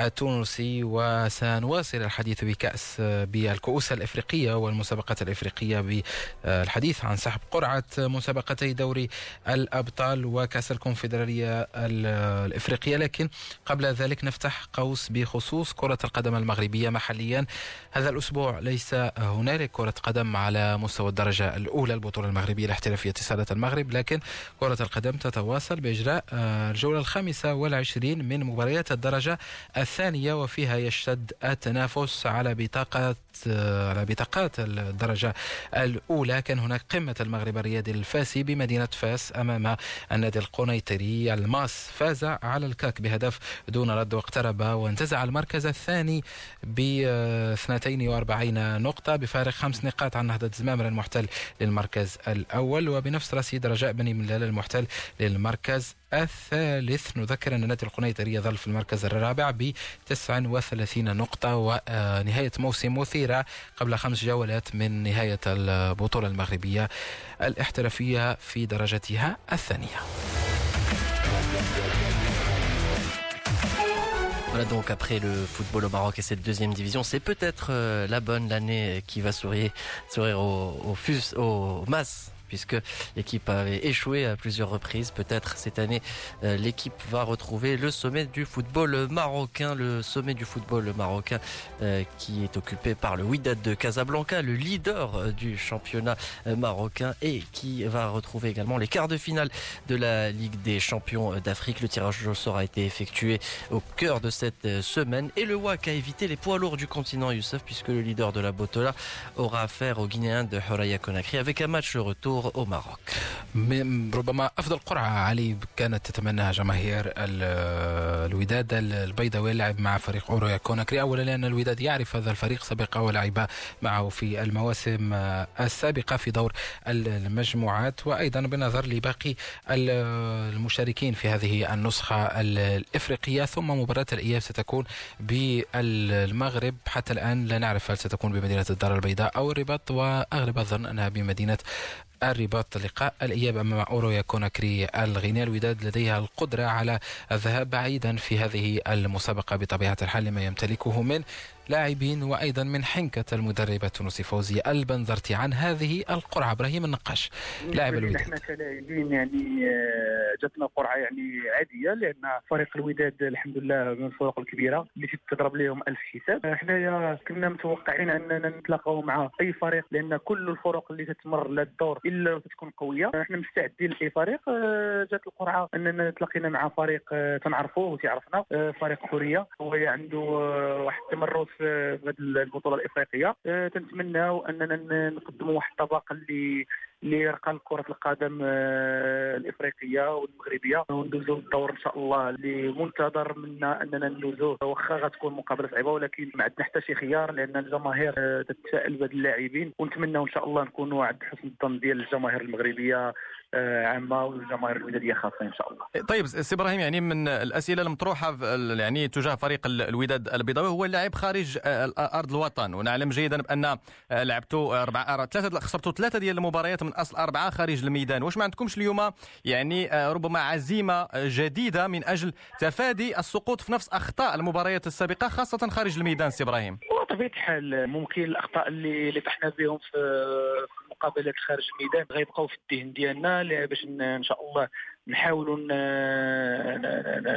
التونسي وسنواصل الحديث بكأس بالكؤوس الإفريقية والمسابقات الإفريقية بالحديث عن سحب قرعة مسابقتي دوري الأبطال. وكأس الكونفدرالية الإفريقية. لكن قبل ذلك نفتح قوس بخصوص كرة القدم المغربية محليا. هذا الأسبوع ليس هنالك كرة قدم على مستوى الدرجة الأولى البطولة المغربية الاحترافية سادة المغرب. لكن كرة القدم تتواصل بإجراء آه، الجولة الخامسة والعشرين من مباريات الدرجة الثانية وفيها يشتد التنافس على بطاقة آه، على بطاقات الدرجة الأولى. كان هناك قمة المغرب الرياضي الفاسي بمدينة فاس أمام النادي القنيطري. الماس فاز على الكاك بهدف دون رد واقترب وانتزع المركز الثاني ب 42 نقطة بفارق خمس نقاط عن نهضة زمامر المحتل للمركز الأول. وبنفس رصيد رجاء بني ملال المحتل للمركز الثالث. نذكر أن نادي القنيطري يظل في المركز الرابع ب 39 نقطة ونهاية موسم مثيرة قبل خمس جولات من نهاية البطولة المغربية الاحترافية في درجتها الثانية. Voilà donc après le football au Maroc et cette deuxième division, c'est peut-être euh, la bonne l'année qui va sourire, sourire au, au, fus, au MAS. Puisque l'équipe avait échoué à plusieurs reprises. Peut-être cette année, euh, l'équipe va retrouver le sommet du football marocain, le sommet du football marocain euh, qui est occupé par le Wydad de Casablanca, le leader euh, du championnat marocain et qui va retrouver également les quarts de finale de la Ligue des champions d'Afrique. Le tirage au sort a été effectué au cœur de cette semaine et le WAC a évité les poids lourds du continent Youssef puisque le leader de la Botola aura affaire aux Guinéens de Horaya Conakry avec un match retour au Maroc. ربما أفضل قرعة علي كانت تتمناها جماهير الوداد البيضاوي اللعب مع فريق اوريا كوناكري. اولا لأن الوداد يعرف هذا الفريق سبق ولعب معه في المواسم السابقة في دور المجموعات. وأيضا بنظر لباقي المشاركين في هذه النسخة الإفريقية ثم مباراة الإياب ستكون بالمغرب. حتى الآن لا نعرف هل ستكون بمدينة الدار البيضاء أو الرباط وأغلب الظن أنها بمدينة الرباط لقاء الإياب أمام أورويا كوناكري الغينيا الوداد لديها القدرة على الذهاب بعيدا في هذه المسابقة بطبيعة الحال لما يمتلكه من لاعبين وأيضا من حنكة المدرب التونسي فوزي البنزرتي عن هذه القرعة. إبراهيم النقاش لاعب الوداد. نحن كلاعبين يعني آه، جاتنا قرعة يعني عادية لأن فريق الوداد الحمد لله من الفرق الكبيرة اللي تضرب لهم ألف حساب. حنايا كنا متوقعين أننا نتلاقاو مع أي فريق لأن كل الفرق اللي تتمر للدور إلا تكون قوية إحنا مستعدين لأي فريق. آه، جات القرعة أننا تلاقينا مع فريق آه، تنعرفوه وتعرفنا فريق حورية هو عنده واحد التمرس في هذه البطولة الإفريقية. آه، تنتمناو أننا نقدموا واحد الطبقه اللي اللي يرقى كرة القدم آه، الإفريقية والمغربية. وندوزو الدور إن شاء الله اللي منتظر منا أننا ندوزوه واخا غتكون مقابلة صعيبة ولكن ما عندنا حتى شي خيار لأن الجماهير آه، تتسائل بهاد اللاعبين. ونتمناو إن شاء الله نكونوا عند حسن الظن ديال الجماهير المغربية عامه والجماهير الوداديه خاصه أن شاء الله. طيب سي إبراهيم يعني من الأسئلة المطروحة يعني تجاه فريق الوداد البيضاوي هو اللعب خارج أرض الوطن. ونعلم جيدا بأن لعبتوا أربعة ثلاثة خسرتوا ثلاثة ديال المباريات من أصل أربعة خارج الميدان. واش ما عندكمش اليوم يعني آه، ربما عزيمة جديدة من أجل تفادي السقوط في نفس أخطاء المباريات السابقة خاصة خارج الميدان سي إبراهيم؟ بطبيعة الحال ممكن الأخطاء اللي اللي طحنا بهم في المقابلات خارج الميدان غيبقاو في الذهن ديالنا باش إن شاء الله نحاولوا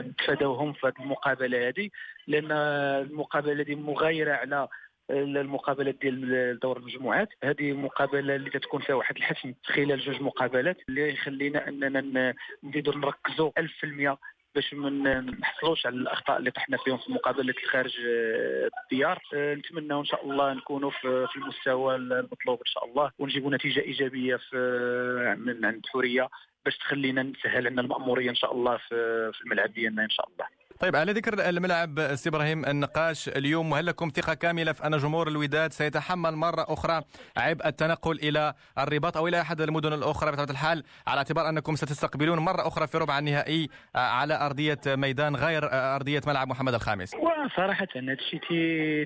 نتفاداوهم في هذه المقابلة هذه لأن المقابلة هذه مغايرة على المقابلات ديال دور المجموعات. هذه مقابلة اللي تتكون فيها واحد الحسم خلال جوج مقابلات اللي يخلينا أننا نزيدوا نركزوا 1000% باش ما نحصلوش على الأخطاء اللي طحنا فيهم في مقابلة الخارج آه، الديار. آه، نتمنى إن شاء الله نكونوا في المستوى المطلوب إن شاء الله ونجيبوا نتيجة إيجابية في آه، من عند حورية باش تخلينا نسهل عندنا المأمورية إن شاء الله في الملعب ديالنا إن شاء الله. طيب على ذكر الملعب سي إبراهيم النقاش اليوم هل لكم ثقة كاملة في أن جمهور الوداد سيتحمل مرة أخرى عبء التنقل إلى الرباط أو إلى أحد المدن الأخرى؟ بطبيعة الحال على اعتبار أنكم ستستقبلون مرة أخرى في ربع النهائي على أرضية ميدان غير أرضية ملعب محمد الخامس. وصراحة هذا الشيء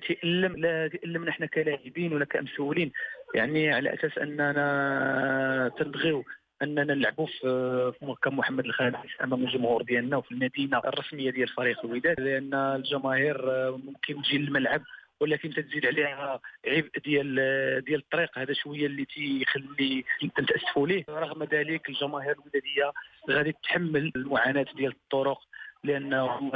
تيألم تيألم نحن كلاعبين ولا كمسؤولين يعني على أساس أننا تنبغيو أننا نلعبوا في مركب محمد الخامس أمام الجمهور ديالنا وفي المدينة الرسمية ديال فريق الوداد لأن الجماهير ممكن تجي للملعب ولكن تزيد عليها عبء ديال ديال الطريق. هذا شوية اللي تيخلي تنتاسفوا ليه. رغم ذلك الجماهير الودادية غادي تتحمل المعاناة ديال الطرق لأنهم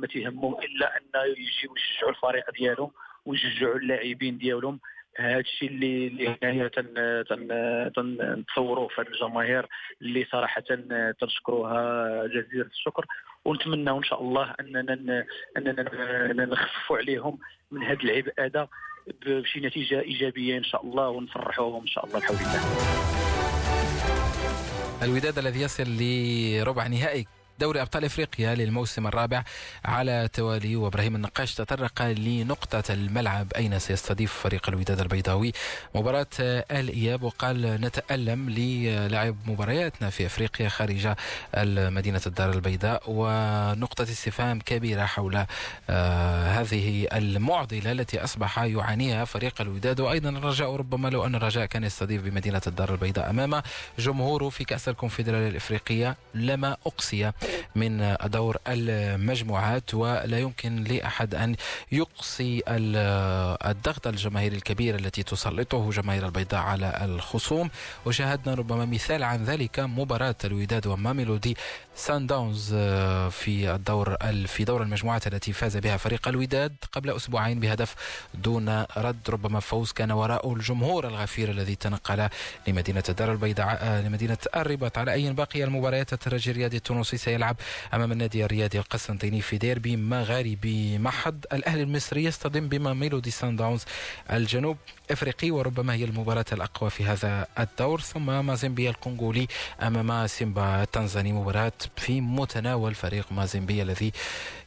ما تيهمهم إلا أن يجيو يشجعوا الفريق ديالهم ويشجعوا اللاعبين ديالهم. هذا الشيء اللي اللي هنايا تنتصوروه في هذه الجماهير اللي صراحة تنشكروها جزيره الشكر ونتمنى إن شاء الله أننا أننا نخففوا عليهم من هذا العبء هذا بشي نتيجة إيجابية إن شاء الله ونفرحوهم إن شاء الله بحول الله. الوداد الذي يصل لربع نهائي دوري أبطال إفريقيا للموسم الرابع على توالي وإبراهيم النقاش تطرق لنقطة الملعب أين سيستضيف فريق الوداد البيضاوي. مباراة الاياب وقال نتألم للعب مبارياتنا في إفريقيا خارج مدينه الدار البيضاء ونقطة استفهام كبيرة حول آه، هذه المعضلة التي أصبح يعانيها فريق الوداد. وأيضا الرجاء ربما لو أن الرجاء كان يستضيف بمدينة الدار البيضاء أمام جمهوره في كأس الكونفدرالية الإفريقية لما أقصي من دور المجموعات ولا يمكن لأحد أن يقصي الضغط الجماهيري الكبير التي تسلطه جماهير البيضاء على الخصوم. وشاهدنا ربما مثال عن ذلك مباراة الوداد وماميلودي سان داونز آه، في الدور في دور المجموعات التي فاز بها فريق الوداد قبل أسبوعين بهدف دون رد. ربما فوز كان وراءه الجمهور الغفير الذي تنقل لمدينة الدار البيضاء آه، لمدينة الرباط. على أي باقي المباريات الترجي الرياضي التونسي سيلعب أمام النادي الرياضي القسنطيني في ديربي مغاربي محض. الأهلي المصري يصطدم بماميلودي سان داونز الجنوب. إفريقي وربما هي المباراة الأقوى في هذا الدور. ثم مازيمبي الكونغولي أمام سيمبا التنزاني. مباراة في متناول فريق مازيمبيا الذي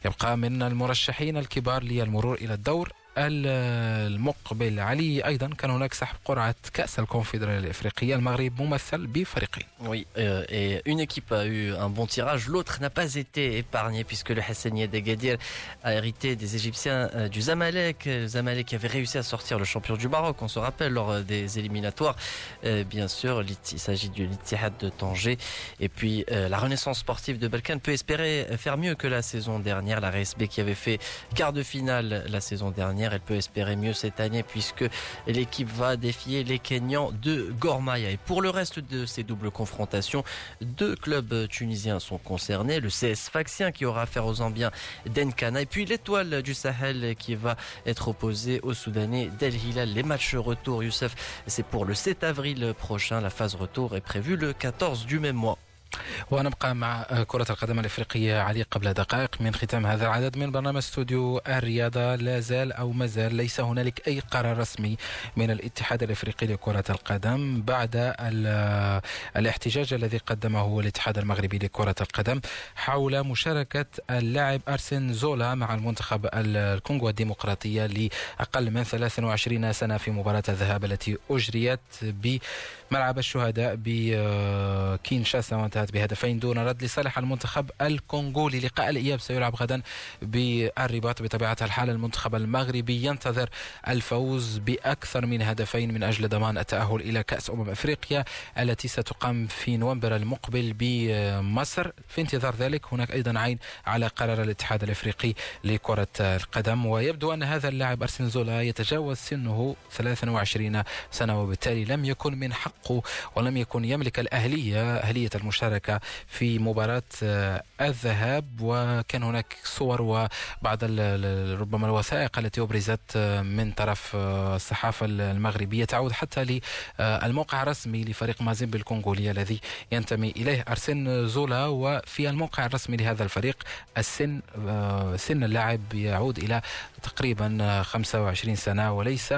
يبقى من المرشحين الكبار للمرور إلى الدور. المقبل علي ايضا كان هناك سحب قرعه كاس الكونفدراليه الافريقيه المغرب ممثل بفريقين. Oui, euh, et une équipe a eu un bon tirage, l'autre n'a pas été épargnée puisque le Hassaniya d'Agadir a hérité des Égyptiens euh, du Zamalek. Le Zamalek avait réussi à sortir le champion du Maroc, on se rappelle, lors euh, des éliminatoires. Euh, bien sûr, il s'agit du Litihad de Tanger. Et puis, euh, la renaissance sportive de Balkan peut espérer faire mieux que la saison dernière. La RSB qui avait fait quart de finale la saison dernière elle peut espérer mieux cette année puisque l'équipe va défier les Kenyans de Gormaya. Et pour le reste de ces doubles confrontations, deux clubs tunisiens sont concernés. Le CS Faxien qui aura affaire aux Zambiens d'Enkana et puis l'étoile du Sahel qui va être opposée aux Soudanais d'El Hilal. Les matchs retour, Youssef, c'est pour le 7 avril prochain. La phase retour est prévue le 14 du même mois. ونبقى مع كرة القدم الإفريقية علي قبل دقائق من ختام هذا العدد من برنامج استوديو الرياضة. لا زال أو ما زال ليس هنالك أي قرار رسمي من الاتحاد الإفريقي لكرة القدم بعد الاحتجاج الذي قدمه الاتحاد المغربي لكرة القدم حول مشاركة اللاعب أرسن زولا مع المنتخب الكونغو الديمقراطية لأقل من 23 سنة في مباراة الذهاب التي أجريت بملعب الشهداء بكينشاسا. وانتهت بهدفين دون رد لصالح المنتخب الكونغولي. لقاء الإياب سيلعب غدا بالرباط بطبيعة الحال المنتخب المغربي ينتظر الفوز بأكثر من هدفين من أجل ضمان التأهل إلى كأس أمم أفريقيا التي ستقام في نوفمبر المقبل بمصر. في انتظار ذلك هناك أيضا عين على قرار الاتحاد الأفريقي لكرة القدم. ويبدو أن هذا اللاعب أرسن زولا يتجاوز سنه 23 سنة وبالتالي لم يكن من حقه ولم يكن يملك الأهلية أهلية المشاركة في مباراة آه، الذهاب وكان هناك صور وبعض ربما الوثائق التي أبرزت آه، من طرف آه، الصحافة المغربية تعود حتى للموقع الرسمي لفريق مازيمبي الكونغولي الذي ينتمي إليه أرسن زولا. وفي الموقع الرسمي لهذا الفريق السن سن اللاعب يعود إلى تقريبا 25 سنة وليس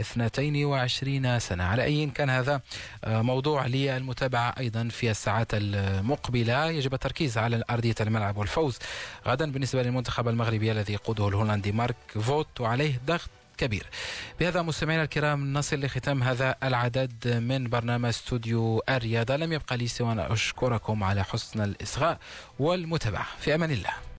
22 سنة. على أي كان هذا موضوع للمتابعة أيضا في الساعات المقبلة. يجب التركيز على أرضية الملعب والفوز غدا بالنسبة للمنتخب المغربي الذي يقوده الهولندي مارك فوت وعليه ضغط كبير. بهذا مستمعينا الكرام نصل لختام هذا العدد من برنامج استوديو الرياضة. لم يبقى لي سوى أن أشكركم على حسن الإصغاء والمتابعة. في أمان الله.